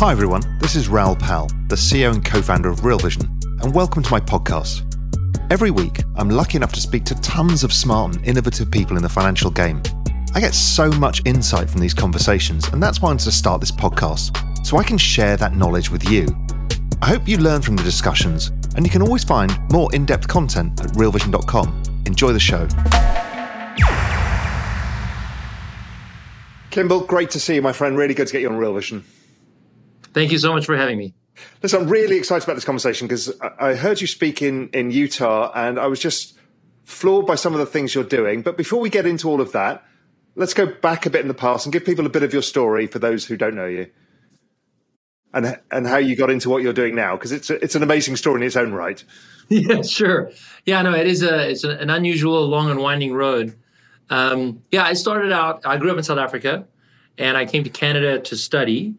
Hi everyone, this is Raoul Pal, the CEO and co-founder of Real Vision, and welcome to my podcast. Every week, I'm lucky enough to speak to tons of smart and innovative people in the financial game. I get so much insight from these conversations, and that's why I wanted to start this podcast, so I can share that knowledge with you. I hope you learn from the discussions, and you can always find more in-depth content at realvision.com. Enjoy the show. Kimbal, great to see you, my friend. Really good to get you on Real Vision. Thank you so much for having me. Listen, I'm really excited about this conversation because I heard you speak in, in Utah and I was just floored by some of the things you're doing. But before we get into all of that, let's go back a bit in the past and give people a bit of your story for those who don't know you and, and how you got into what you're doing now because it's, a, it's an amazing story in its own right. Yeah, sure. Yeah, no, it is a, it's an unusual, long and winding road. Um, yeah, I started out, I grew up in South Africa and I came to Canada to study.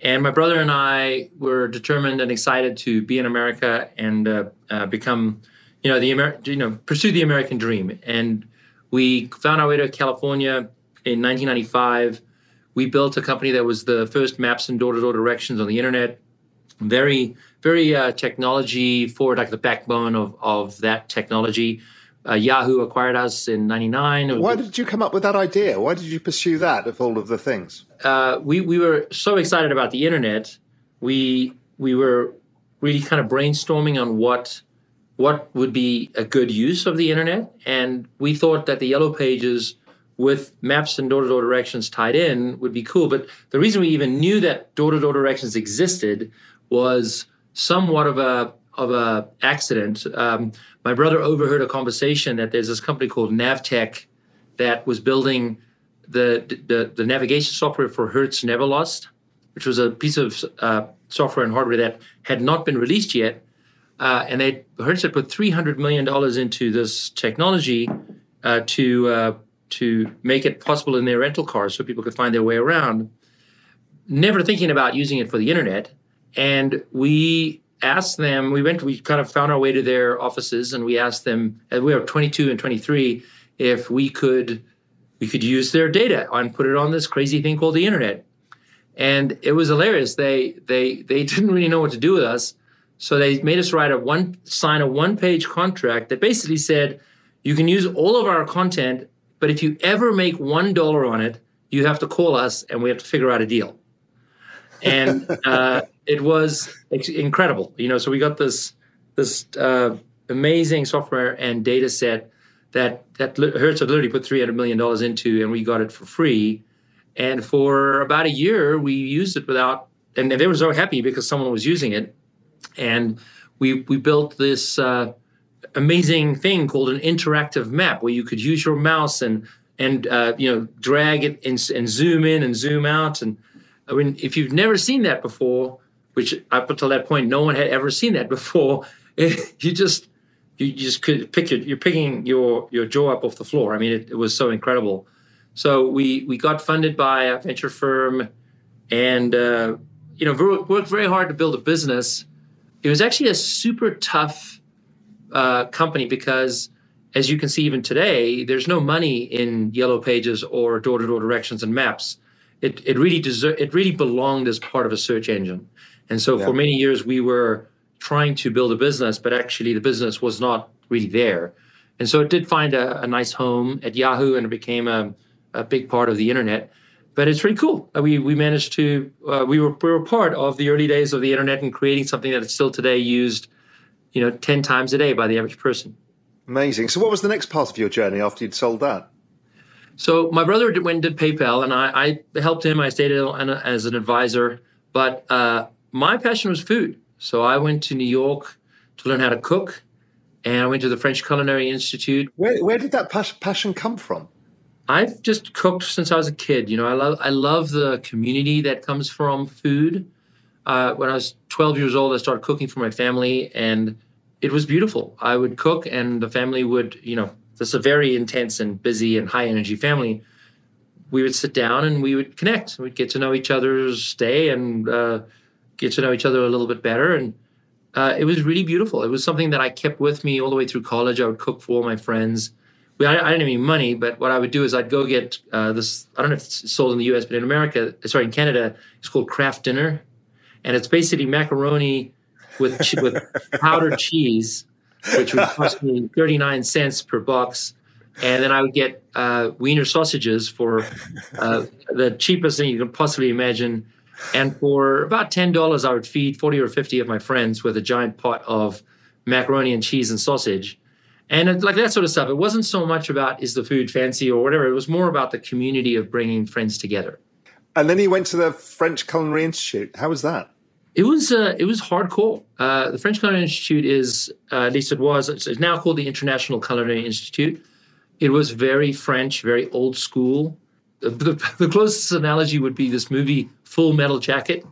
And my brother and I were determined and excited to be in America and uh, uh, become, you know, the Amer- you know, pursue the American dream. And we found our way to California in 1995. We built a company that was the first maps and door-to-door directions on the internet. Very, very uh, technology forward, like the backbone of of that technology. Uh, Yahoo acquired us in '99. Why did you come up with that idea? Why did you pursue that of all of the things? Uh, we we were so excited about the internet. We we were really kind of brainstorming on what what would be a good use of the internet, and we thought that the yellow pages with maps and door-to-door directions tied in would be cool. But the reason we even knew that door-to-door directions existed was somewhat of a of a accident. Um, my brother overheard a conversation that there's this company called Navtech that was building the the, the navigation software for Hertz Neverlost, which was a piece of uh, software and hardware that had not been released yet. Uh, and they Hertz had put three hundred million dollars into this technology uh, to uh, to make it possible in their rental cars, so people could find their way around. Never thinking about using it for the internet, and we asked them, we went, we kind of found our way to their offices and we asked them, and we were 22 and 23, if we could, we could use their data and put it on this crazy thing called the internet. And it was hilarious. They, they, they didn't really know what to do with us. So they made us write a one, sign a one page contract that basically said, you can use all of our content, but if you ever make $1 on it, you have to call us and we have to figure out a deal. And, uh, it was incredible. You know, so we got this this uh, amazing software and data set that that Hertz had literally put three hundred million dollars into, and we got it for free. And for about a year, we used it without, and they were so happy because someone was using it. And we we built this uh, amazing thing called an interactive map where you could use your mouse and and uh, you know drag it and, and zoom in and zoom out. And I mean, if you've never seen that before, which up until that point, no one had ever seen that before. you just you just could pick your, you're picking your your jaw up off the floor. I mean, it, it was so incredible. So we we got funded by a venture firm, and uh, you know worked very hard to build a business. It was actually a super tough uh, company because, as you can see even today, there's no money in yellow pages or door to door directions and maps. It it really deser- it really belonged as part of a search engine. And so yeah. for many years, we were trying to build a business, but actually the business was not really there. And so it did find a, a nice home at Yahoo and it became a, a, big part of the internet. But it's pretty cool. We, we managed to, uh, we, were, we were part of the early days of the internet and creating something that is still today used, you know, 10 times a day by the average person. Amazing. So what was the next part of your journey after you'd sold that? So my brother went and did PayPal and I, I helped him. I stayed as an advisor. But uh, my passion was food. So I went to New York to learn how to cook, and I went to the French Culinary Institute. Where, where did that passion come from? I've just cooked since I was a kid. You know, I love I love the community that comes from food. Uh, when I was 12 years old, I started cooking for my family, and it was beautiful. I would cook, and the family would, you know, this is a very intense and busy and high energy family. We would sit down and we would connect. We'd get to know each other's day and uh, get to know each other a little bit better. And uh, it was really beautiful. It was something that I kept with me all the way through college. I would cook for all my friends. I, I didn't have any money, but what I would do is I'd go get uh, this. I don't know if it's sold in the U.S., but in America, sorry, in Canada, it's called Kraft Dinner, and it's basically macaroni with with powdered cheese, which would cost me thirty nine cents per box, and then I would get uh, wiener sausages for uh, the cheapest thing you can possibly imagine, and for about ten dollars, I would feed forty or fifty of my friends with a giant pot of macaroni and cheese and sausage and like that sort of stuff. It wasn't so much about is the food fancy or whatever. It was more about the community of bringing friends together. And then he went to the French Culinary Institute. How was that? It was uh, it was hardcore. Uh, the French Culinary Institute is uh, at least it was. It's now called the International Culinary Institute. It was very French, very old school. The, the, closest analogy would be this movie Full Metal Jacket,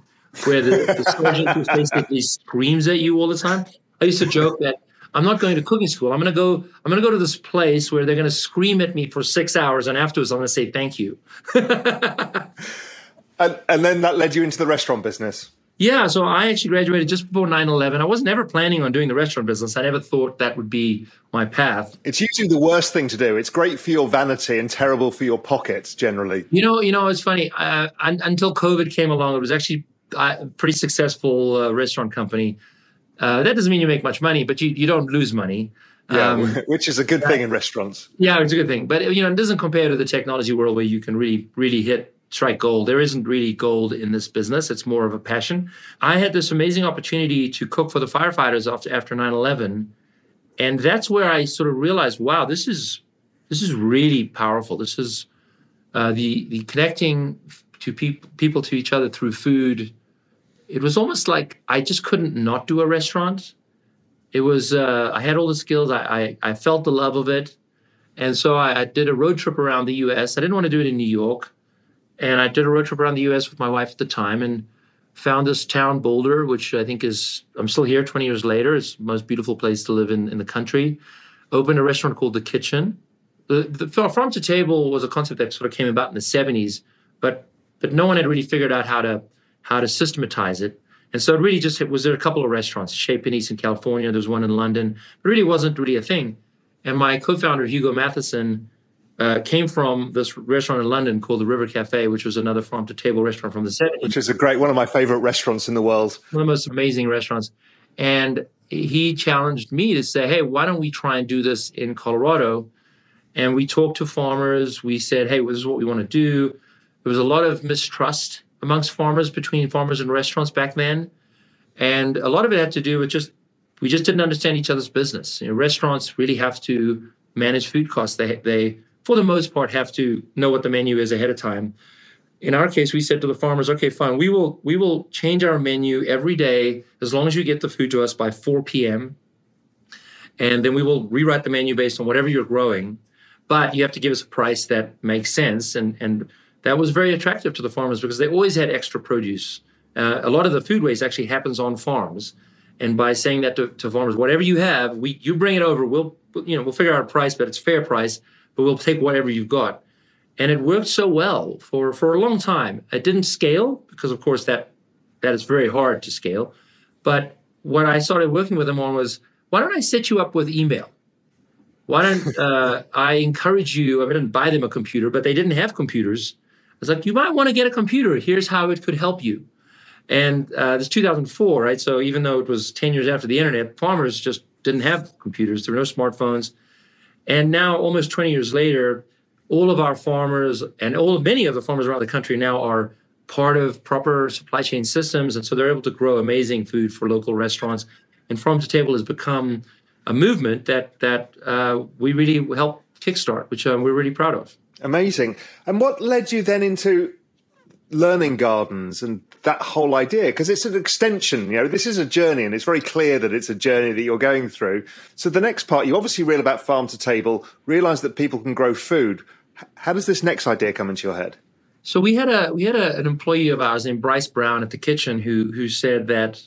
where the, the sergeant just basically screams at you all the time. I used to joke that I'm not going to cooking school. I'm going to go. I'm going to go to this place where they're going to scream at me for six hours, and afterwards I'm going to say thank you. and, and then that led you into the restaurant business. Yeah, so I actually graduated just before 9/11. I was never planning on doing the restaurant business. I never thought that would be my path. It's usually the worst thing to do. It's great for your vanity and terrible for your pockets generally. You know, you know, it's funny. Uh, until COVID came along, it was actually a pretty successful uh, restaurant company. Uh, that doesn't mean you make much money, but you, you don't lose money. Yeah, um, which is a good thing in restaurants. Yeah, it's a good thing. But you know, it doesn't compare to the technology world where you can really, really hit strike gold. There isn't really gold in this business. It's more of a passion. I had this amazing opportunity to cook for the firefighters after after 9/11. And that's where I sort of realized, wow, this is this is really powerful. This is uh, the the connecting to people people to each other through food it was almost like I just couldn't not do a restaurant. It was uh, I had all the skills. I, I, I felt the love of it, and so I, I, did a road trip around the U.S. I didn't want to do it in New York, and I did a road trip around the U.S. with my wife at the time, and found this town Boulder, which I think is I'm still here 20 years later. It's the most beautiful place to live in in the country. Opened a restaurant called the Kitchen. The, the farm to table was a concept that sort of came about in the 70s, but but no one had really figured out how to how to systematize it. And so it really just it was there a couple of restaurants, Chez Panisse in California, there's one in London. It really wasn't really a thing. And my co-founder Hugo Matheson uh, came from this restaurant in London called the River Cafe, which was another farm to table restaurant from the 70s. Which is a great one of my favorite restaurants in the world. One of the most amazing restaurants. And he challenged me to say, hey, why don't we try and do this in Colorado? And we talked to farmers. We said, hey, this is what we want to do. There was a lot of mistrust amongst farmers between farmers and restaurants back then, and a lot of it had to do with just we just didn't understand each other's business. You know, restaurants really have to manage food costs. They they for the most part have to know what the menu is ahead of time. In our case, we said to the farmers, "Okay, fine. We will we will change our menu every day as long as you get the food to us by 4 p.m. And then we will rewrite the menu based on whatever you're growing, but you have to give us a price that makes sense and and that was very attractive to the farmers because they always had extra produce. Uh, a lot of the food waste actually happens on farms, and by saying that to, to, farmers, whatever you have, we you bring it over. We'll you know we'll figure out a price, but it's fair price. But we'll take whatever you've got, and it worked so well for for a long time. It didn't scale because, of course, that that is very hard to scale. But what I started working with them on was why don't I set you up with email? Why don't uh, I encourage you? I didn't buy them a computer, but they didn't have computers I was like, you might want to get a computer. Here's how it could help you. And uh, this 2004, right? So even though it was 10 years after the internet, farmers just didn't have computers. There were no smartphones. And now, almost 20 years later, all of our farmers and all many of the farmers around the country now are part of proper supply chain systems, and so they're able to grow amazing food for local restaurants. And farm to table has become a movement that that uh, we really help kickstart, which um, we're really proud of. Amazing. And what led you then into learning gardens and that whole idea? Because it's an extension, you know, this is a journey and it's very clear that it's a journey that you're going through. So the next part, you obviously read about farm to table, realize that people can grow food. How does this next idea come into your head? So we had a we had a, an employee of ours named Bryce Brown at the kitchen who who said that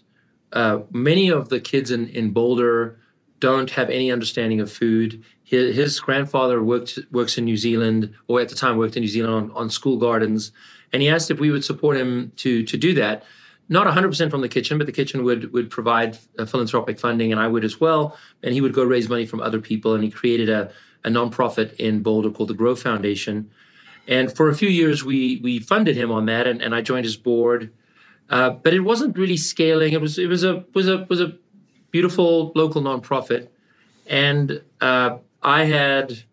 uh, many of the kids in, in Boulder don't have any understanding of food. His, his, grandfather worked works in New Zealand, or at the time worked in New Zealand on, on school gardens, and he asked if we would support him to to do that. Not 100% from the kitchen, but the kitchen would would provide philanthropic funding, and I would as well. And he would go raise money from other people, and he created a a nonprofit in Boulder called the Growe Foundation. And for a few years, we we funded him on that, and, and I joined his board. Uh, but it wasn't really scaling. It was it was a was a was a beautiful local nonprofit, and uh, I had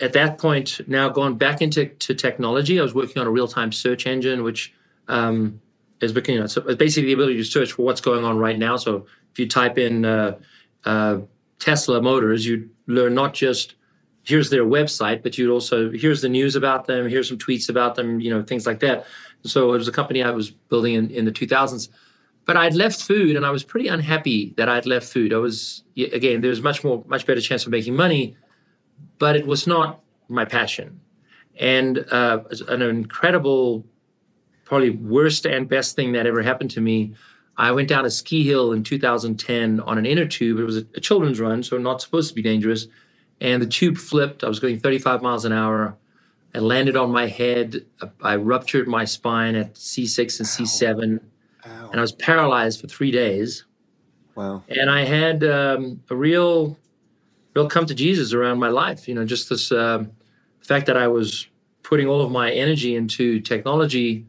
at that point now gone back into to technology. I was working on a real time search engine, which um, is you know, so basically the ability to search for what's going on right now. So if you type in uh, uh, Tesla Motors, you learn not just here's their website, but you'd also here's the news about them, here's some tweets about them, you know, things like that. So it was a company I was building in, in the 2000s. But I'd left food and I was pretty unhappy that I'd left food. I was, again, there was much more, much better chance of making money, but it was not my passion. And uh, an incredible, probably worst and best thing that ever happened to me. I went down a ski hill in 2010 on an inner tube. It was a, children's run, so not supposed to be dangerous. And the tube flipped. I was going 35 miles an hour. I landed on my head. I ruptured my spine at C6 and C7, Ow. And I was paralyzed for three days. Wow! And I had um, a real, real come to Jesus around my life. You know, just this uh, fact that I was putting all of my energy into technology,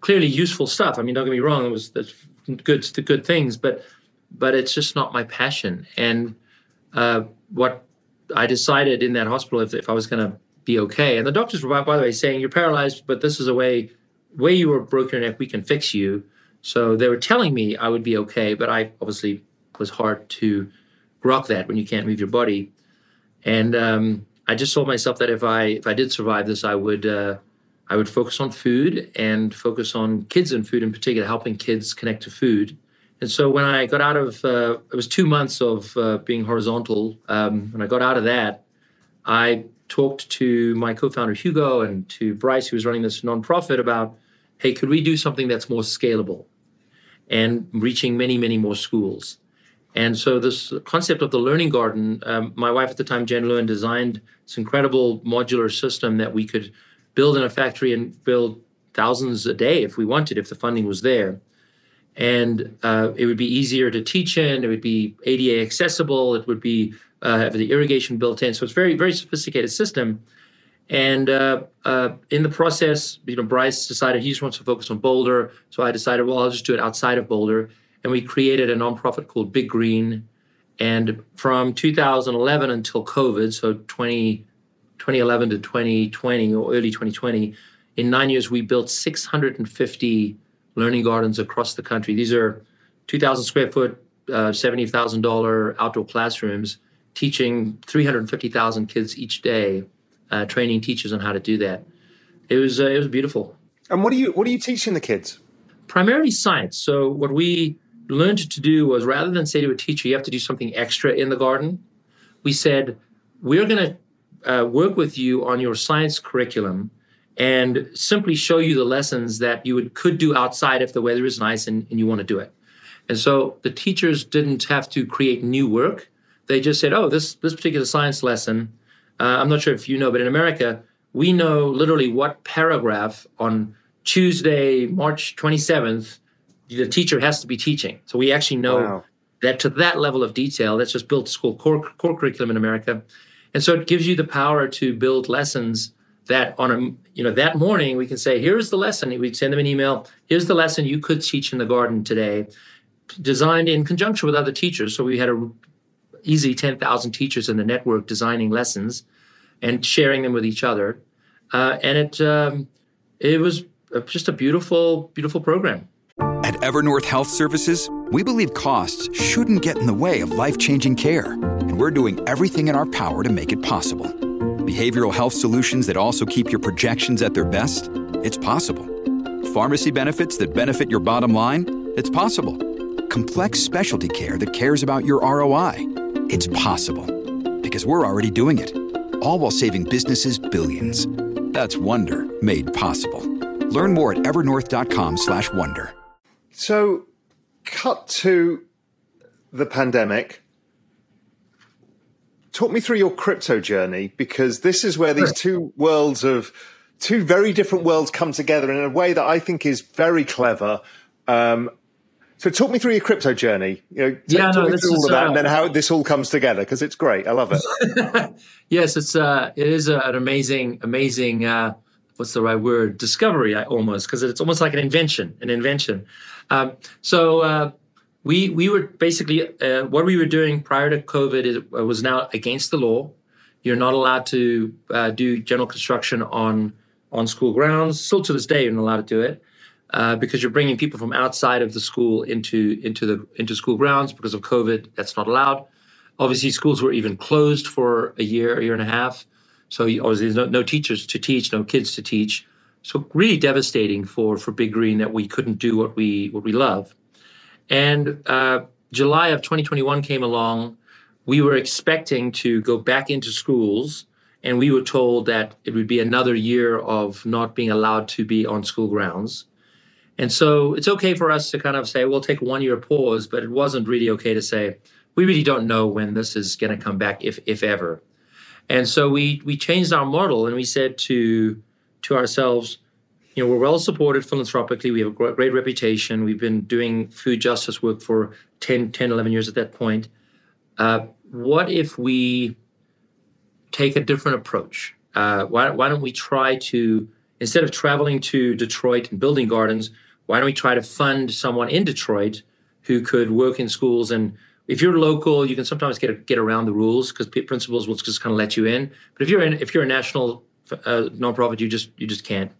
clearly useful stuff. I mean, don't get me wrong; it was good, the good things, but but it's just not my passion. And uh, what I decided in that hospital if, if I was going to be okay. And the doctors were, by the way, saying, You're paralyzed, but this is a way, way you were broke your neck, we can fix you. So they were telling me I would be okay, but I obviously was hard to grok that when you can't move your body. And um, I just told myself that if I if I did survive this, I would uh, I would focus on food and focus on kids and food in particular, helping kids connect to food. And so when I got out of uh, it was two months of uh, being horizontal. Um, when I got out of that, I talked to my co-founder Hugo and to Bryce, who was running this nonprofit, about, hey, could we do something that's more scalable and reaching many, many more schools? And so this concept of the learning garden, um, my wife at the time, Jen Lewin, designed this incredible modular system that we could build in a factory and build thousands a day if we wanted, if the funding was there. And uh, it would be easier to teach in. It would be ADA accessible. It would be uh, have the irrigation built in. So it's very, very sophisticated system. And uh, uh, in the process, you know, Bryce decided he just wants to focus on Boulder. So I decided, well, I'll just do it outside of Boulder. And we created a nonprofit called Big Green. And from 2011 until COVID, so 20, 2011 to 2020 or early 2020, in nine years, we built 650 learning gardens across the country. These are 2,000 square foot, uh, $70,000 outdoor classrooms teaching 350,000 kids each day, uh, training teachers on how to do that. It was uh, it was beautiful. And what are you what are you teaching the kids? Primarily science. So what we learned to do was rather than say to a teacher, you have to do something extra in the garden, we said we're going to uh, work with you on your science curriculum and simply show you the lessons that you would, could do outside if the weather is nice and, and you want to do it. And so the teachers didn't have to create new work. They just said, "Oh, this this particular science lesson." Uh, I'm not sure if you know, but in America, we know literally what paragraph on Tuesday, March 27th, the teacher has to be teaching. So we actually know wow. that to that level of detail. That's just built school core, core curriculum in America, and so it gives you the power to build lessons that on a you know that morning we can say, "Here's the lesson." We send them an email. Here's the lesson you could teach in the garden today, designed in conjunction with other teachers. So we had a easily 10,000 teachers in the network designing lessons and sharing them with each other. Uh, and it, um, it was just a beautiful, beautiful program. At Evernorth Health Services, we believe costs shouldn't get in the way of life changing care. And we're doing everything in our power to make it possible. Behavioral health solutions that also keep your projections at their best? It's possible. Pharmacy benefits that benefit your bottom line? It's possible. Complex specialty care that cares about your ROI? It's possible because we're already doing it all while saving businesses billions. That's Wonder made possible. Learn more at evernorth.com/wonder. So, cut to the pandemic. Talk me through your crypto journey because this is where these two worlds of two very different worlds come together in a way that I think is very clever. Um, so talk me through your crypto journey. You know, yeah, talk no, through all of that, uh, and then how this all comes together because it's great. I love it. yes, it's uh, it is a, an amazing, amazing. Uh, what's the right word? Discovery, almost, because it's almost like an invention. An invention. Um, so uh, we we were basically uh, what we were doing prior to COVID is, uh, was now against the law. You're not allowed to uh, do general construction on on school grounds. Still to this day, you're not allowed to do it uh, because you're bringing people from outside of the school into into the into school grounds because of COVID. That's not allowed. Obviously, schools were even closed for a year, a year and a half. So obviously, there's no, no teachers to teach, no kids to teach. So really devastating for for Big Green that we couldn't do what we what we love. And uh, July of 2021 came along. We were expecting to go back into schools, and we were told that it would be another year of not being allowed to be on school grounds. And so it's okay for us to kind of say, we'll take one year pause, but it wasn't really okay to say, we really don't know when this is going to come back, if, if ever. And so we, we changed our model and we said to, to ourselves, you know, we're well supported philanthropically. We have a great, reputation. We've been doing food justice work for 10, 10 11 years at that point. Uh, what if we take a different approach? Uh, why, why don't we try to, instead of traveling to Detroit and building gardens, why don't we try to fund someone in Detroit who could work in schools? And if you're local, you can sometimes get get around the rules because principals will just kind of let you in. But if you're in, if you're a national uh, nonprofit, you just you just can't.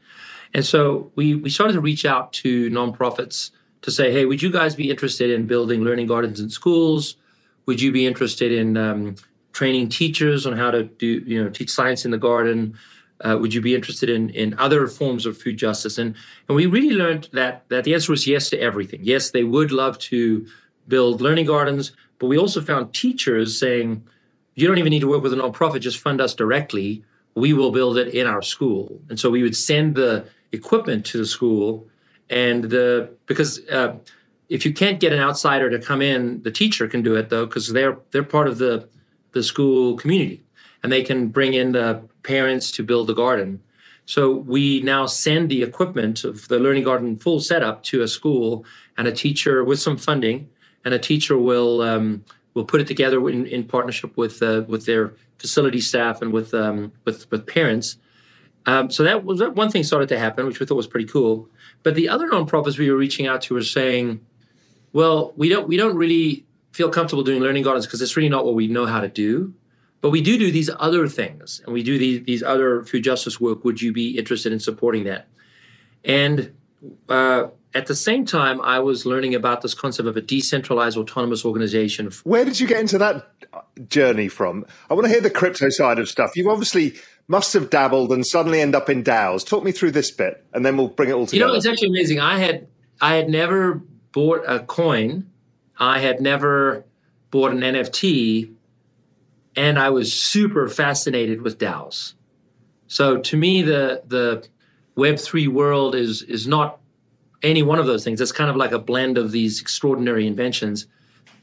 And so we we started to reach out to nonprofits to say, hey, would you guys be interested in building learning gardens in schools? Would you be interested in um, training teachers on how to do you know teach science in the garden? Uh, would you be interested in in other forms of food justice? And and we really learned that that the answer was yes to everything. Yes, they would love to build learning gardens, but we also found teachers saying, you don't even need to work with a nonprofit, just fund us directly. We will build it in our school. And so we would send the equipment to the school, and the because uh, if you can't get an outsider to come in, the teacher can do it though because they're they're part of the the school community, and they can bring in the parents to build the garden. So we now send the equipment of the learning garden full setup to a school and a teacher with some funding, and a teacher will um, will put it together in, in partnership with uh, with their facility staff and with um, with with parents. Um, so that was that one thing started to happen, which we thought was pretty cool. But the other nonprofits we were reaching out to were saying, "Well, we don't we don't really feel comfortable doing learning gardens because it's really not what we know how to do." But we do do these other things, and we do these, these other food justice work. Would you be interested in supporting that? And uh, at the same time, I was learning about this concept of a decentralized autonomous organization. Where did you get into that journey from? I want to hear the crypto side of stuff. You obviously must have dabbled and suddenly end up in DAOs. Talk me through this bit, and then we'll bring it all together. You know, it's actually amazing. I had I had never bought a coin. I had never bought an NFT and I was super fascinated with DAOs. So to me, the the Web three world is is not any one of those things. It's kind of like a blend of these extraordinary inventions.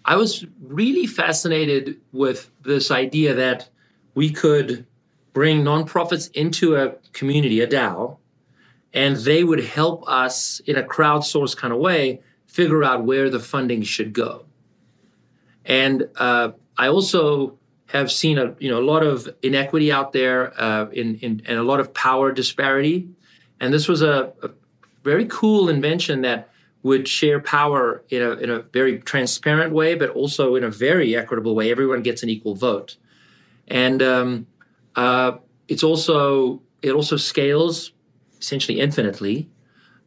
I was really fascinated with this idea that we could bring nonprofits into a community, a DAO, and they would help us in a crowdsourced kind of way figure out where the funding should go. And uh, I also have seen a you know a lot of inequity out there uh, in, in and a lot of power disparity, and this was a, a, very cool invention that would share power in a in a very transparent way, but also in a very equitable way. Everyone gets an equal vote, and um, uh, it's also it also scales essentially infinitely.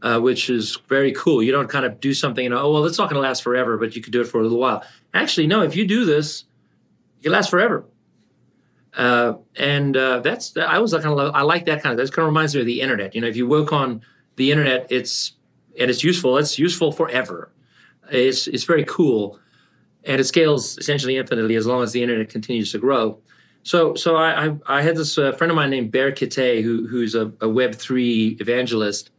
Uh, which is very cool. You don't kind of do something and oh well, it's not going to last forever, but you could do it for a little while. Actually, no. If you do this, it lasts forever. Uh, and uh, that's I was kind of I like that kind of that kind of reminds me of the internet. You know, if you work on the internet, it's and it's useful. It's useful forever. It's it's very cool, and it scales essentially infinitely as long as the internet continues to grow. So, so I, I, I had this uh, friend of mine named Bear Kittay, who, who's a, a Web three evangelist,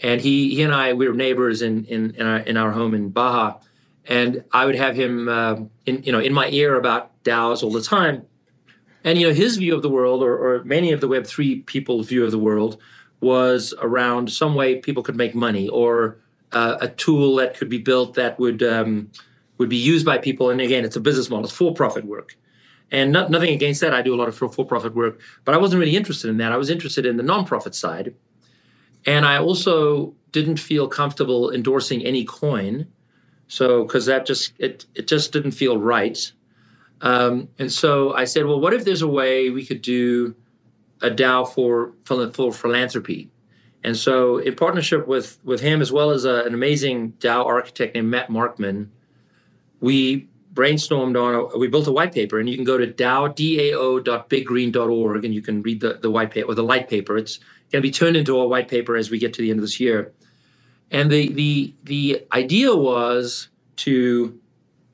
and he, he and I we were neighbors in in in our, in our home in Baja, and I would have him uh, in you know in my ear about DAOs all the time, and you know his view of the world, or, or many of the Web three people's view of the world, was around some way people could make money or uh, a tool that could be built that would um, would be used by people. And again, it's a business model, it's for profit work. And not, nothing against that. I do a lot of for profit work, but I wasn't really interested in that. I was interested in the nonprofit side. And I also didn't feel comfortable endorsing any coin. So, because that just, it, it just didn't feel right. Um, and so I said, well, what if there's a way we could do a DAO for, for, for philanthropy? And so, in partnership with, with him, as well as a, an amazing DAO architect named Matt Markman, we brainstormed on, a, we built a white paper, and you can go to DAO, dao.biggreen.org, and you can read the, the white paper or the light paper. It's going to be turned into a white paper as we get to the end of this year. And the, the, the idea was to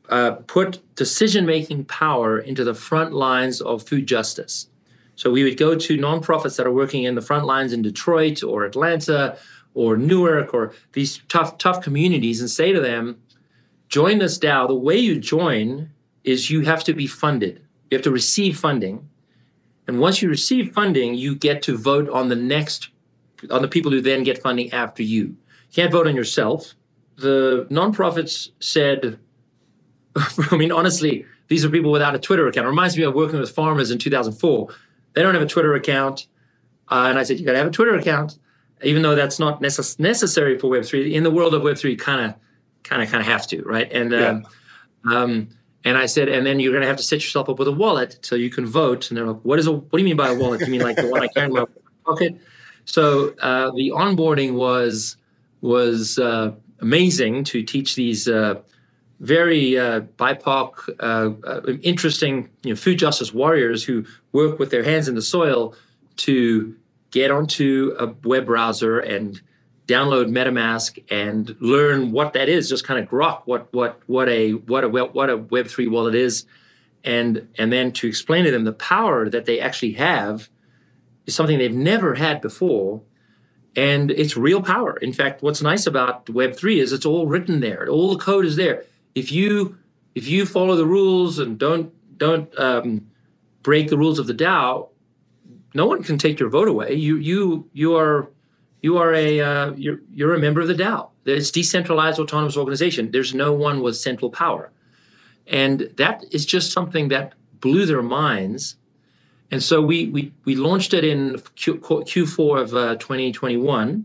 uh, put decision making power into the front lines of food justice. So we would go to nonprofits that are working in the front lines in Detroit or Atlanta or Newark or these tough, tough communities and say to them, join this DAO, the way you join is you have to be funded. You have to receive funding. And once you receive funding, you get to vote on the next, on the people who then get funding after you. You can't vote on yourself. The nonprofits said, I mean, honestly, these are people without a Twitter account. It reminds me of working with farmers in 2004. They don't have a Twitter account. Uh, and I said, you got to have a Twitter account, even though that's not necess- necessary for Web3. In the world of Web3, kind of kind of kind of have to, right? And yeah. um, um, and I said, and then you're going to have to set yourself up with a wallet so you can vote. And they're like, what is a? What do you mean by a wallet? You mean like the one I carry in my pocket? So uh, the onboarding was was uh, amazing to teach these uh, very uh, BIPOC, uh, uh, interesting you know, food justice warriors who work with their hands in the soil to get onto a web browser and download MetaMask and learn what that is. Just kind of grok what what what a what a what a Web three wallet is, and and then to explain to them the power that they actually have is something they've never had before, and it's real power. In fact, what's nice about Web three is it's all written there. All the code is there. If you if you follow the rules and don't don't um, break the rules of the DAO, no one can take your vote away. You you you are you are a uh, you're you're a member of the DAO. It's decentralized autonomous organization. There's no one with central power, and that is just something that blew their minds. And so we we we launched it in Q, Q4 of uh, 2021,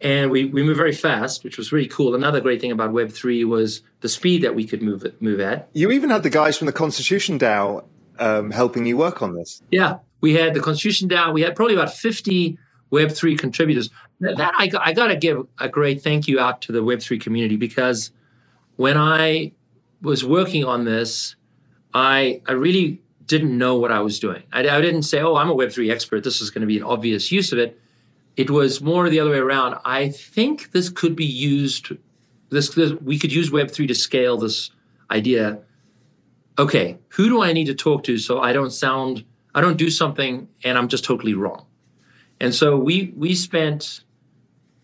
and we we moved very fast, which was really cool. Another great thing about Web three was the speed that we could move it, move at. You even had the guys from the Constitution DAO um, helping you work on this. Yeah, we had the Constitution DAO. We had probably about 50 Web3 contributors. That I, I got to give a great thank you out to the Web3 community because when I was working on this, I, I really didn't know what I was doing. I, I didn't say, oh, I'm a Web3 expert. This is going to be an obvious use of it. It was more the other way around. I think this could be used, this, this we could use Web3 to scale this idea. Okay, who do I need to talk to so I don't sound, I don't do something and I'm just totally wrong? And so we we spent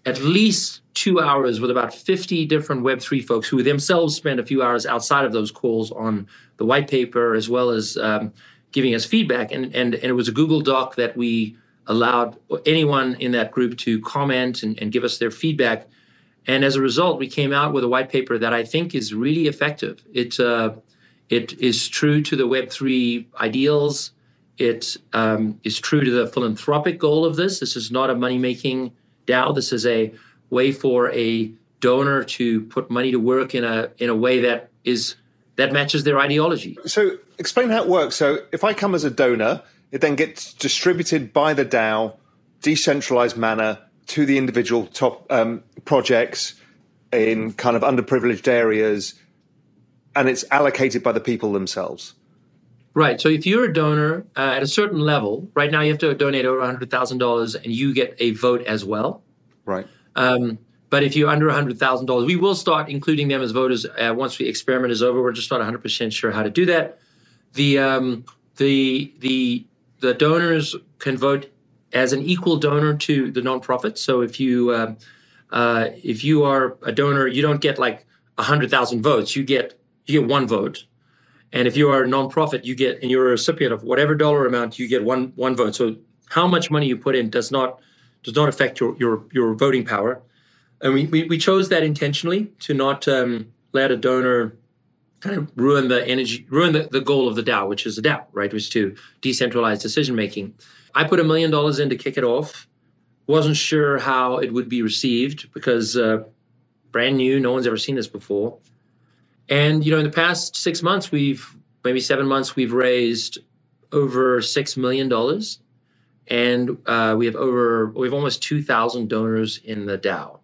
at least two hours with about 50 different Web3 folks who themselves spent a few hours outside of those calls on the white paper as well as um, giving us feedback. And, and, and it was a Google Doc that we allowed anyone in that group to comment and, and give us their feedback. And as a result, we came out with a white paper that I think is really effective. It, uh, it is true to the Web3 ideals. It um, is true to the philanthropic goal of this. This is not a money making DAO. This is a way for a donor to put money to work in a in a way that is that matches their ideology. So explain how it works. So if I come as a donor, it then gets distributed by the DAO, decentralized manner to the individual top um, projects in kind of underprivileged areas, and it's allocated by the people themselves. Right. So if you're a donor uh, at a certain level, right now you have to donate over $100,000 and you get a vote as well. Right. Um, but if you're under $100,000, we will start including them as voters uh, once the experiment is over. We're just not 100% sure how to do that. The um, the the the donors can vote as an equal donor to the nonprofit. So if you uh, uh, if you are a donor, you don't get like hundred thousand votes. You get you get one vote. And if you are a nonprofit, you get and you're a recipient of whatever dollar amount, you get one one vote. So how much money you put in does not does not affect your your your voting power. And we we, we chose that intentionally to not um, let a donor kind of ruin the energy, ruin the, the goal of the DAO, which is the DAO, right? Which is to decentralize decision making. I put a million dollars in to kick it off. Wasn't sure how it would be received because uh, brand new, no one's ever seen this before. And you know, in the past six months, we've maybe seven months, we've raised over six million dollars, and uh, we have over we have almost two thousand donors in the DAO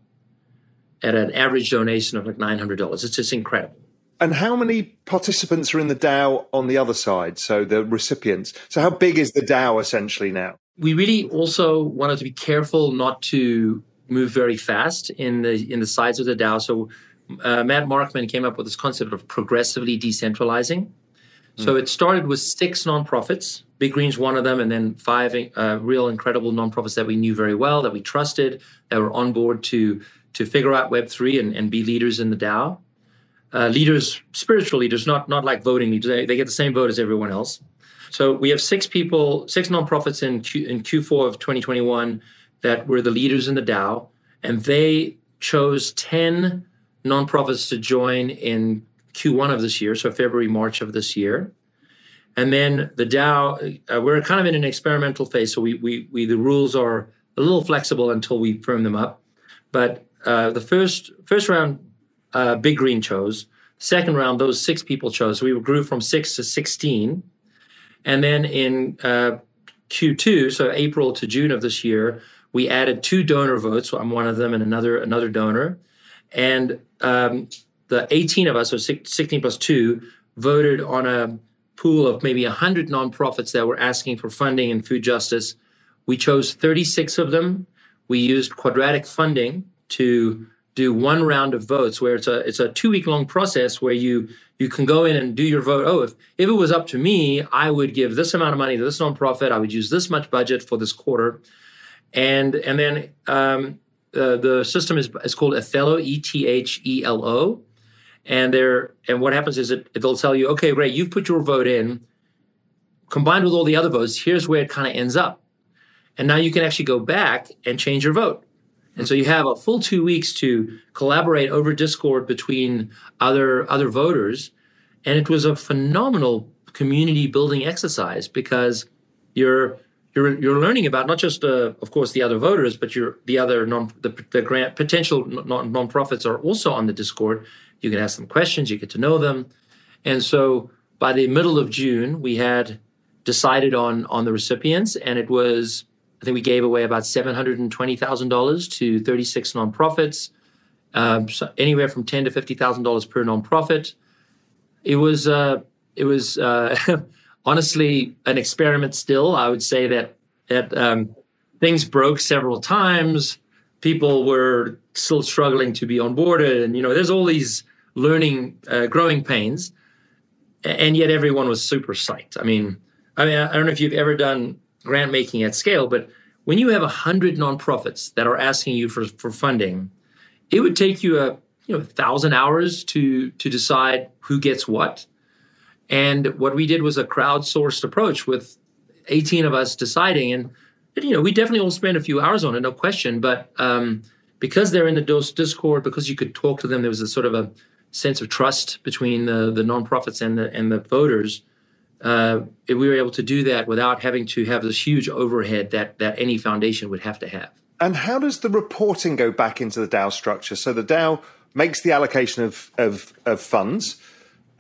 at an average donation of like nine hundred dollars. It's just incredible. And how many participants are in the DAO on the other side? So the recipients. So how big is the DAO essentially now? We really also wanted to be careful not to move very fast in the in the sides of the DAO. So uh, Matt Markman came up with this concept of progressively decentralizing. So it started with six nonprofits. Big Green's one of them, and then five uh, real incredible nonprofits that we knew very well, that we trusted, that were on board to to figure out Web three and, and be leaders in the DAO. Uh, leaders, spiritual leaders, not not like voting leaders. They, they, get the same vote as everyone else. So we have six people, six nonprofits in Q, in Q4 of 2021 that were the leaders in the DAO, and they chose 10 nonprofits to join in Q1 of this year, so February, March of this year. And then the DAO, uh, we're kind of in an experimental phase, so we, we, we the rules are a little flexible until we firm them up. But uh, the first first round, uh, Big Green chose. Second round, those six people chose. We grew from six to sixteen, and then in uh, Q2, so April to June of this year, we added two donor votes. So I'm one of them, and another another donor, and um, the 18 of us, so 16 plus two, voted on a pool of maybe 100 nonprofits that were asking for funding in food justice. We chose 36 of them. We used quadratic funding to do one round of votes where it's a it's a two week long process where you you can go in and do your vote. Oh, if, if it was up to me, I would give this amount of money to this nonprofit. I would use this much budget for this quarter, and and then um, uh, the system is, is called Ethelo, E T H E L O, and there and what happens is it they'll tell you, okay, great, you've put your vote in, combined with all the other votes, here's where it kind of ends up, and now you can actually go back and change your vote. And so you have a full two weeks to collaborate over Discord between other other voters, and it was a phenomenal community building exercise because you're you're you're learning about not just uh, of course the other voters, but the other non the, the grant potential non nonprofits are also on the Discord. You can ask them questions, you get to know them, and so by the middle of June, we had decided on on the recipients, and it was I think we gave away about seven hundred and twenty thousand dollars to thirty six nonprofits, um, so anywhere from ten to fifty thousand dollars per nonprofit. It was uh, it was. Uh, honestly an experiment still. I would say that that um, things broke several times. People were still struggling to be onboarded, and you know, there's all these learning, uh, growing pains, and yet everyone was super psyched. I mean, I mean, I don't know if you've ever done grant making at scale, but when you have a hundred nonprofits that are asking you for, for funding, it would take you a you know thousand hours to to decide who gets what and what we did was a crowdsourced approach with 18 of us deciding. And, you know, we definitely all spent a few hours on it, no question. But um, because they're in the Discord, because you could talk to them, there was a sort of a sense of trust between the, the nonprofits and the, and the voters. Uh, we were able to do that without having to have this huge overhead that, that any foundation would have to have. And how does the reporting go back into the DAO structure? So the DAO makes the allocation of, of, of funds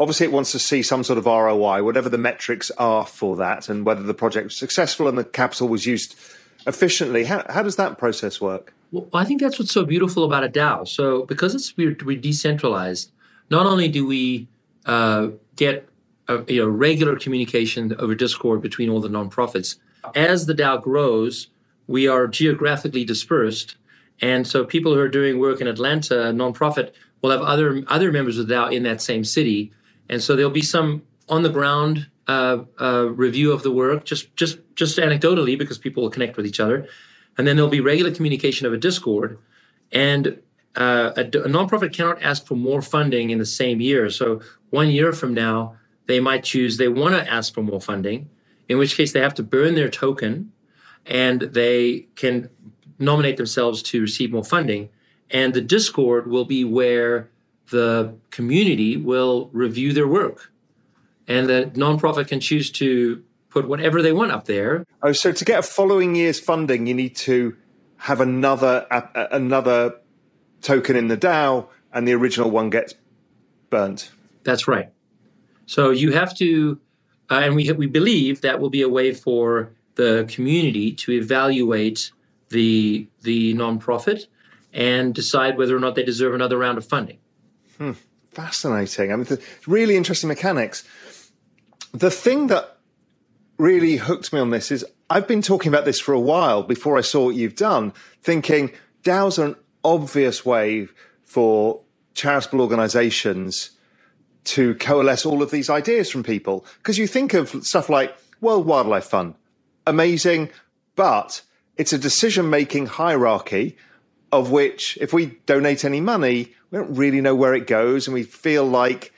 obviously it wants to see some sort of ROI, whatever the metrics are for that, and whether the project was successful and the capital was used efficiently. How, how does that process work? Well, I think that's what's so beautiful about a DAO. So because it's we're, we're decentralized, not only do we uh, get a, regular communication over Discord between all the nonprofits, as the DAO grows, we are geographically dispersed. And so people who are doing work in Atlanta, nonprofit, will have other other members of the DAO in that same city and so there'll be some on the ground uh, uh, review of the work, just just just anecdotally, because people will connect with each other, and then there'll be regular communication of a Discord, and uh, a, a nonprofit cannot ask for more funding in the same year. So one year from now, they might choose they want to ask for more funding, in which case they have to burn their token, and they can nominate themselves to receive more funding. And the Discord will be where the community will review their work. And the nonprofit can choose to put whatever they want up there. Oh, so to get a following year's funding, you need to have another uh, another token in the DAO, and the original one gets burnt. That's right. So you have to, uh, and we we believe that will be a way for the community to evaluate the the nonprofit and decide whether or not they deserve another round of funding. Hmm. Fascinating. I mean, really interesting mechanics. The thing that really hooked me on this is I've been talking about this for a while before I saw what you've done, thinking DAO's are an obvious way for charitable organizations to coalesce all of these ideas from people. Because you think of stuff like World Wildlife Fund, amazing, but it's a decision making hierarchy of which, if we donate any money, we don't really know where it goes, and we feel like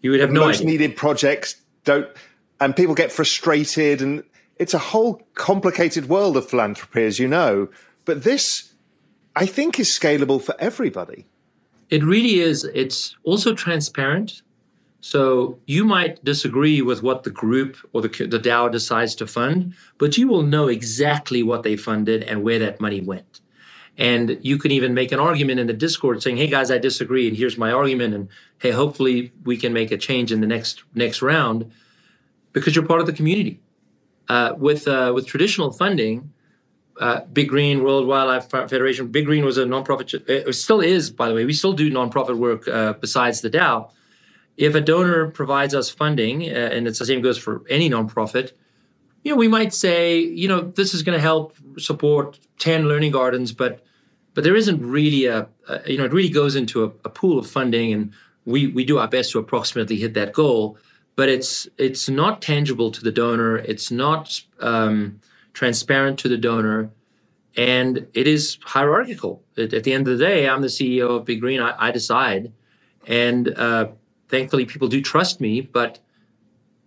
you would have no most idea. needed projects don't, and people get frustrated, and it's a whole complicated world of philanthropy, as you know. But this, I think, is scalable for everybody. It really is. It's also transparent. So you might disagree with what the group or the, the DAO decides to fund, but you will know exactly what they funded and where that money went. And you can even make an argument in the Discord saying, "Hey guys, I disagree, and here's my argument." And hey, hopefully we can make a change in the next next round because you're part of the community. Uh, with uh, with traditional funding, uh, Big Green World Wildlife Federation. Big Green was a nonprofit. It still is, by the way. We still do nonprofit work uh, besides the DAO. If a donor provides us funding, uh, and it's the same goes for any nonprofit, you know, we might say, you know, this is going to help support 10 learning gardens, but but there isn't really a, a you know, it really goes into a, a, pool of funding and we we do our best to approximately hit that goal, but it's it's not tangible to the donor, it's not um, transparent to the donor, and it is hierarchical. It, at the end of the day, I'm the CEO of Big Green. I, I decide, and uh, thankfully, people do trust me, but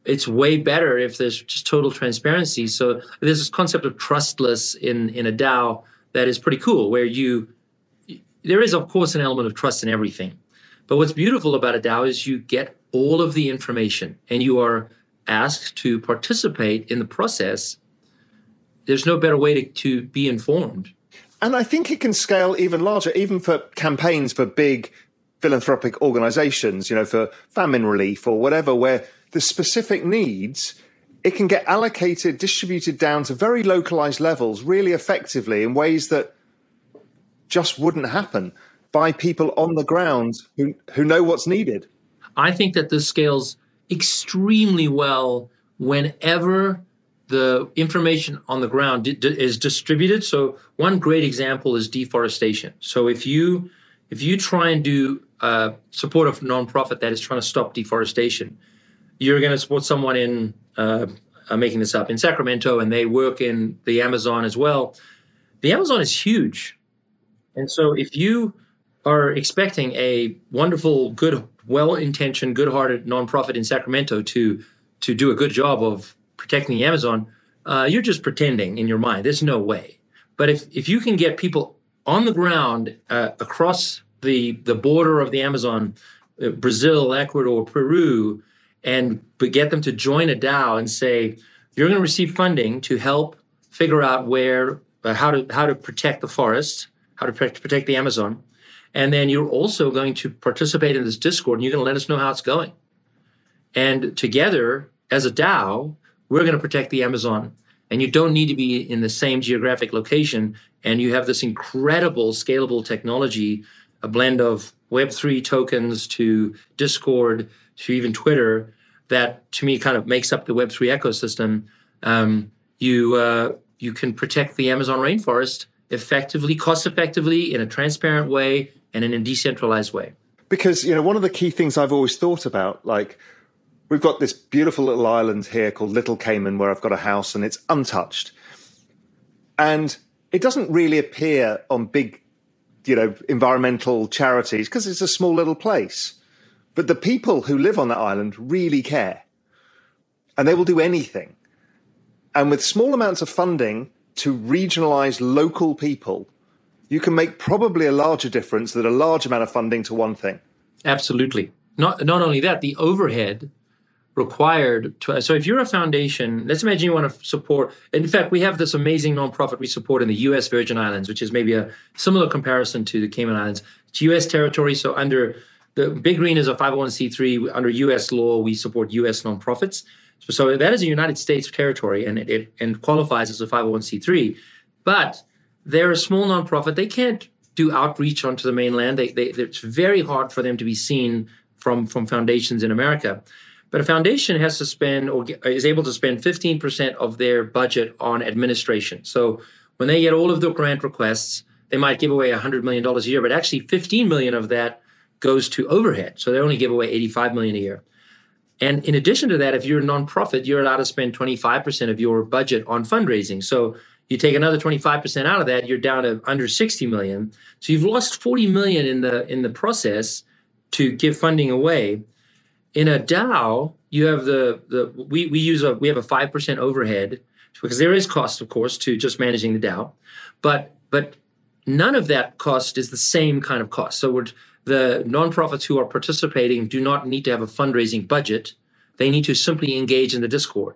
it's way better if there's just total transparency. So there's this concept of trustless in in a DAO that is pretty cool, where you there is of course an element of trust in everything, but what's beautiful about a DAO is you get all of the information and you are asked to participate in the process. There's no better way to, to be informed. And I think it can scale even larger, even for campaigns for big philanthropic organizations, you know, for famine relief or whatever, where the specific needs, it can get allocated, distributed down to very localized levels really effectively in ways that just wouldn't happen by people on the ground who, who know what's needed. I think that this scales extremely well whenever the information on the ground is distributed. So one great example is deforestation. So if you if you try and do uh, support a nonprofit that is trying to stop deforestation, you're going to support someone in uh, I'm making this up in Sacramento, and they work in the Amazon as well. The Amazon is huge, and so if you are expecting a wonderful, good, well-intentioned, good-hearted nonprofit in Sacramento to to do a good job of protecting the Amazon, uh, you're just pretending in your mind. There's no way. But if if you can get people on the ground uh, across the the border of the Amazon, uh, Brazil, Ecuador, Peru, and but get them to join a DAO and say, you're going to receive funding to help figure out where, uh, how to how to protect the forest, how to protect, protect the Amazon, and then you're also going to participate in this Discord, and you're going to let us know how it's going. And together, as a DAO, we're going to protect the Amazon. And you don't need to be in the same geographic location. And you have this incredible scalable technology, a blend of Web3 tokens to Discord to even Twitter, that to me kind of makes up the Web3 ecosystem. Um, you, uh, you can protect the Amazon rainforest effectively, cost effectively, in a transparent way, and in a decentralized way. Because, you know, one of the key things I've always thought about, like, we've got this beautiful little island here called Little Cayman where I've got a house and it's untouched. And it doesn't really appear on big, you know, environmental charities because it's a small little place. But the people who live on that island really care and they will do anything. And with small amounts of funding to regionalize local people, you can make probably a larger difference than a large amount of funding to one thing. Absolutely. Not not only that, the overhead required to so if you're a foundation let's imagine you want to support in fact we have this amazing nonprofit we support in the us virgin islands which is maybe a similar comparison to the cayman islands it's us territory so under the big green is a 501c3 under us law we support us nonprofits. So, that is a united states territory and it, it and qualifies as a 501c3 but they're a small nonprofit. They can't do outreach onto the mainland. They, they, it's very hard for them to be seen from from foundations in america. But a foundation has to spend or is able to spend 15% of their budget on administration. So when they get all of the grant requests, they might give away $100 million a year, but actually 15 million of that goes to overhead. So they only give away 85 million a year. And in addition to that, if you're a nonprofit, you're allowed to spend 25% of your budget on fundraising. So you take another 25% out of that, you're down to under 60 million. So you've lost 40 million in the in the process to give funding away. In a DAO, you have the the we we use a we have a five percent overhead because there is cost, of course, to just managing the DAO, but but none of that cost is the same kind of cost. So the nonprofits who are participating do not need to have a fundraising budget; they need to simply engage in the Discord.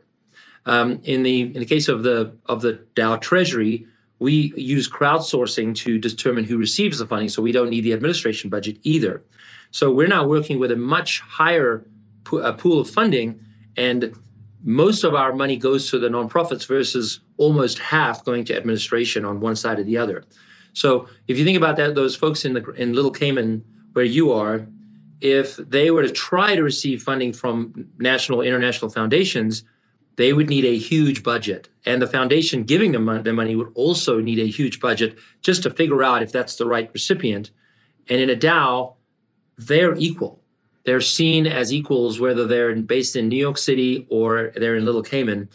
Um, in the in the case of the of the DAO treasury, we use crowdsourcing to determine who receives the funding, so we don't need the administration budget either. So we're now working with a much higher a pool of funding, and most of our money goes to the nonprofits versus almost half going to administration on one side or the other. So if you think about that, those folks in the in Little Cayman where you are, if they were to try to receive funding from national international foundations, they would need a huge budget. And the foundation giving them the money would also need a huge budget just to figure out if that's the right recipient. And in a DAO, they're equal they're seen as equals whether they're based in New York City or they're in Little Cayman.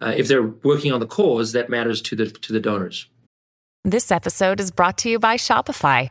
Uh, if they're working on the cause, that matters to the to the donors. This episode is brought to you by Shopify.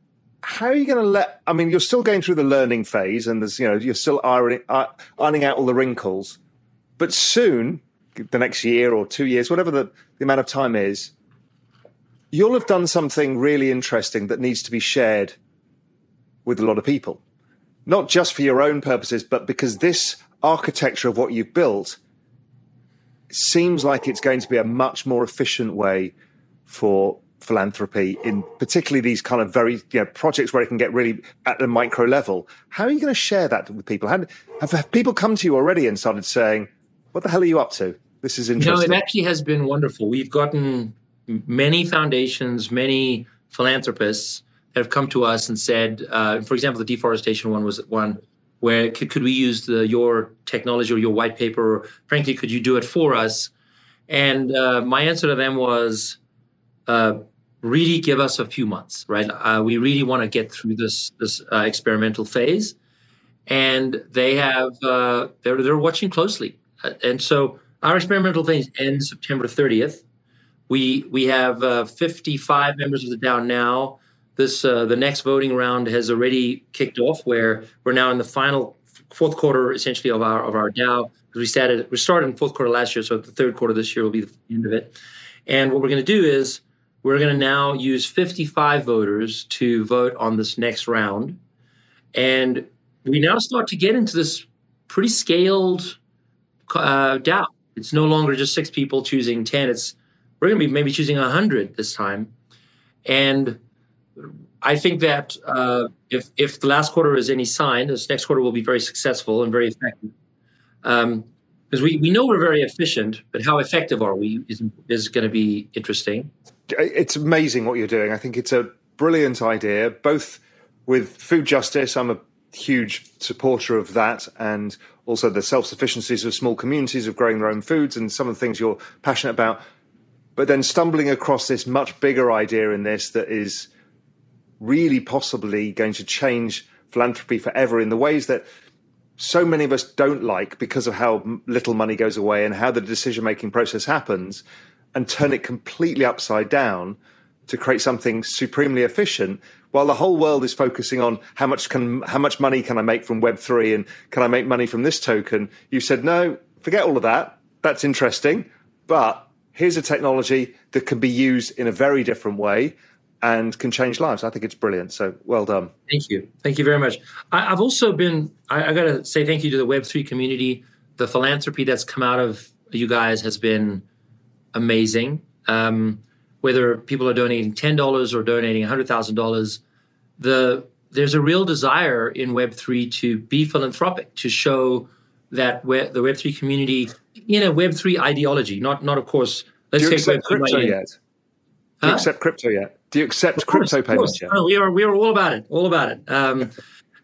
how are you going to let, I mean, you're still going through the learning phase and there's, you know, you're still ironing, ironing out all the wrinkles, but soon the next year or two years, whatever the, the amount of time is, you'll have done something really interesting that needs to be shared with a lot of people. Not just for your own purposes, but because this architecture of what you've built seems like it's going to be a much more efficient way for philanthropy in particularly these kind of very you know, projects where it can get really at the micro level. How are you going to share that with people? Have, have people come to you already and started saying, what the hell are you up to? This is interesting. No, it actually has been wonderful. We've gotten many foundations, many philanthropists that have come to us and said, uh, for example, the deforestation one was one where could, could we use the, your technology or your white paper, or frankly, could you do it for us? And uh, my answer to them was, uh, really give us a few months, right? Uh, we really want to get through this this uh, experimental phase, and they have uh, they're they're watching closely. Uh, and so our experimental phase ends September 30th. We we have uh, 55 members of the DAO now. This uh, the next voting round has already kicked off, where we're now in the final fourth quarter, essentially of our of our. Because we started we started in fourth quarter last year, so the third quarter this year will be the end of it. And what we're going to do is we're going to now use 55 voters to vote on this next round, and we now start to get into this pretty scaled uh, DAO. It's no longer just six people choosing 10. It's we're going to be maybe choosing 100 this time. And I think that uh, if, if the last quarter is any sign, this next quarter will be very successful and very effective. Um, because we, we know we're very efficient, but how effective are we is, is going to be interesting. It's amazing what you're doing. I think it's a brilliant idea, both with food justice. I'm a huge supporter of that, and also the self sufficiencies of small communities of growing their own foods and some of the things you're passionate about. But then stumbling across this much bigger idea in this that is really possibly going to change philanthropy forever in the ways that so many of us don't like because of how little money goes away and how the decision making process happens and turn it completely upside down to create something supremely efficient while the whole world is focusing on how much can how much money can I make from web3 and can I make money from this token. You said no forget all of that. That's interesting. But here's a technology that can be used in a very different way and can change lives. I think it's brilliant. So well done. Thank you. Thank you very much. I, have also been, I, I got to say thank you to the Web3 community. The philanthropy that's come out of you guys has been amazing. Um, whether people are donating $10 or donating $100,000, the, there's a real desire in Web3 to be philanthropic, to show that web, the Web3 community in a Web3 ideology, not, not of course, let's Do you take Web3 crypto yet? Do you accept crypto yet? Do you accept course, crypto payments? No, we are we are all about it, all about it. Um,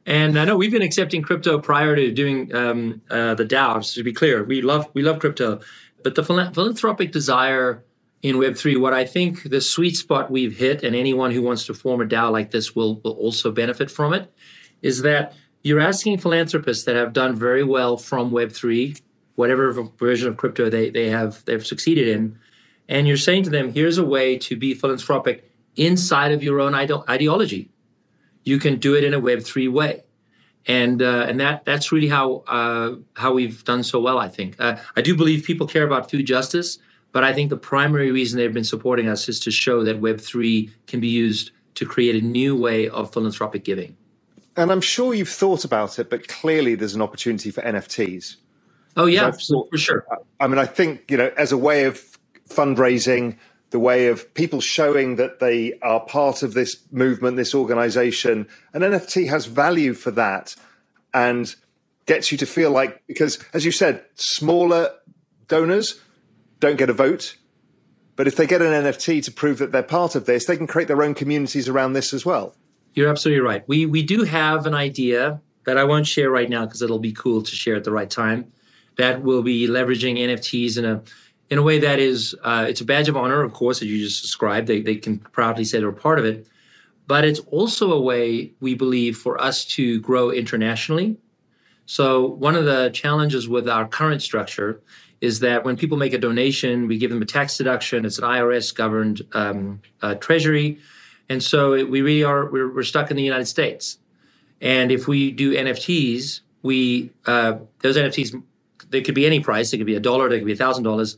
and I know we've been accepting crypto prior to doing um, uh, the DAO. To be clear, we love we love crypto, but the philanthropic desire in Web three, what I think the sweet spot we've hit, and anyone who wants to form a DAO like this will will also benefit from it, is that you're asking philanthropists that have done very well from Web three, whatever version of crypto they they have they've succeeded in, and you're saying to them, here's a way to be philanthropic inside of your own ide- ideology. You can do it in a Web three way, and uh, and that that's really how uh, how we've done so well. I think uh, I do believe people care about food justice, but I think the primary reason they've been supporting us is to show that Web three can be used to create a new way of philanthropic giving. And I'm sure you've thought about it, but clearly there's an opportunity for NFTs. Oh yeah, thought, for sure. I mean, I think you know, as a way of fundraising, the way of people showing that they are part of this movement, this organization. An NFT has value for that and gets you to feel like, because as you said, smaller donors don't get a vote. But if they get an NFT to prove that they're part of this, they can create their own communities around this as well. You're absolutely right. We we do have an idea that I won't share right now because it'll be cool to share at the right time. That will be leveraging NFTs in a in a way that is uh, it's a badge of honor, of course, as you just described. They they can proudly say they're part of it, but it's also a way we believe for us to grow internationally. So one of the challenges with our current structure is that when people make a donation, we give them a tax deduction. It's an IRS governed um, uh, treasury, and so it, we really are we're, we're, stuck in the United States. And if we do NFTs, we uh, those NFTs they could be any price. They could be a dollar. They could be a thousand dollars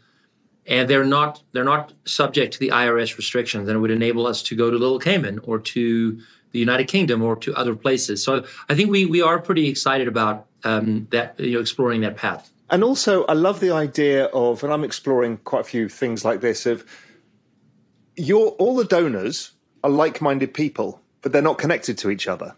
and they're not they're not subject to the IRS restrictions and it would enable us to go to Little Cayman or to the United Kingdom or to other places. So I think we we are pretty excited about um, that you know exploring that path. And also, I love the idea of, and I'm exploring quite a few things like this of your all the donors are like-minded people, but they're not connected to each other.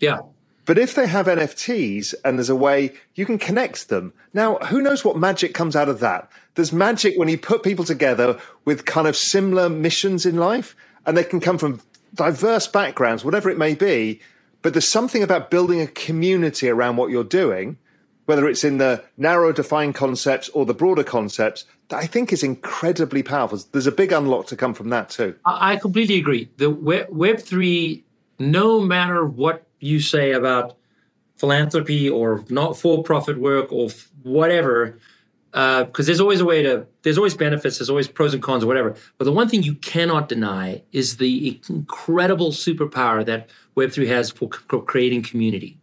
Yeah. But if they have NFTs and there's a way you can connect them. Now, who knows what magic comes out of that? There's magic when you put people together with kind of similar missions in life and they can come from diverse backgrounds, whatever it may be. But there's something about building a community around what you're doing, whether it's in the narrow defined concepts or the broader concepts, that I think is incredibly powerful. There's a big unlock to come from that too. I completely agree. The Web3, no matter what you say about philanthropy or not for profit work or whatever, because uh, there's always a way to, there's always benefits, there's always pros and cons or whatever. But the one thing you cannot deny is the incredible superpower that Web3 has for, for creating community.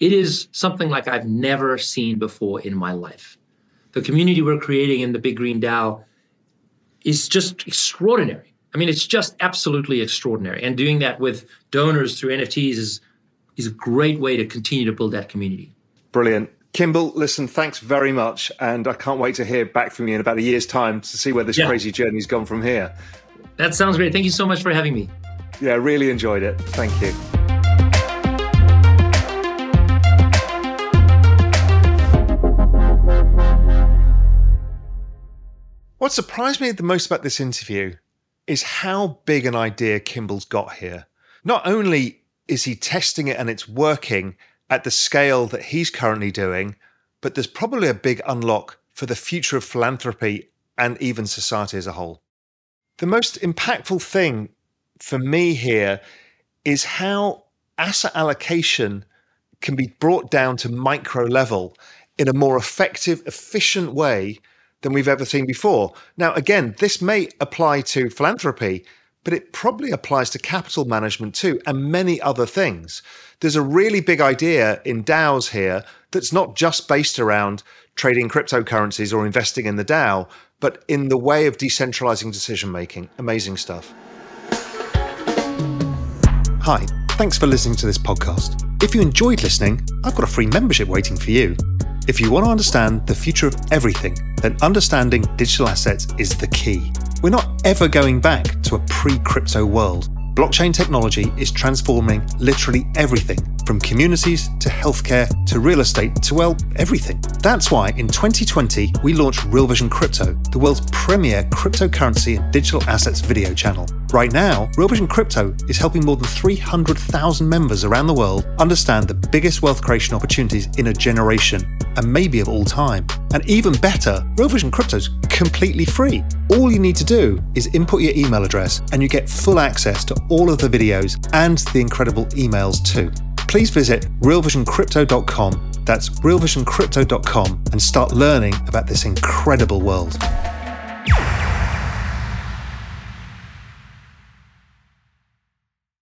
It is something like I've never seen before in my life. The community we're creating in the Big Green DAO is just extraordinary. I mean, it's just absolutely extraordinary. And doing that with donors through NFTs is is a great way to continue to build that community. Brilliant. Kimball, listen, thanks very much. And I can't wait to hear back from you in about a year's time to see where this yeah. crazy journey's gone from here. That sounds great. Thank you so much for having me. Yeah, really enjoyed it. Thank you. What surprised me the most about this interview is how big an idea Kimball's got here. Not only is he testing it and it's working at the scale that he's currently doing, but there's probably a big unlock for the future of philanthropy and even society as a whole. The most impactful thing for me here is how asset allocation can be brought down to micro level in a more effective, efficient way than we've ever seen before. Now, again, this may apply to philanthropy, but it probably applies to capital management too, and many other things. There's a really big idea in DAOs here that's not just based around trading cryptocurrencies or investing in the DAO, but in the way of decentralizing decision making. Amazing stuff. Hi, thanks for listening to this podcast. If you enjoyed listening, I've got a free membership waiting for you. If you want to understand the future of everything, then understanding digital assets is the key. We're not ever going back to a pre crypto world. Blockchain technology is transforming literally everything from communities to healthcare to real estate to, well, everything. That's why in 2020 we launched Real Vision Crypto, the world's premier cryptocurrency and digital assets video channel. Right now, Real Vision Crypto is helping more than 300,000 members around the world understand the biggest wealth creation opportunities in a generation and maybe of all time. And even better, Real Vision Crypto is completely free. All you need to do is input your email address and you get full access to all of the videos and the incredible emails too. Please visit realvisioncrypto.com. That's realvisioncrypto.com and start learning about this incredible world.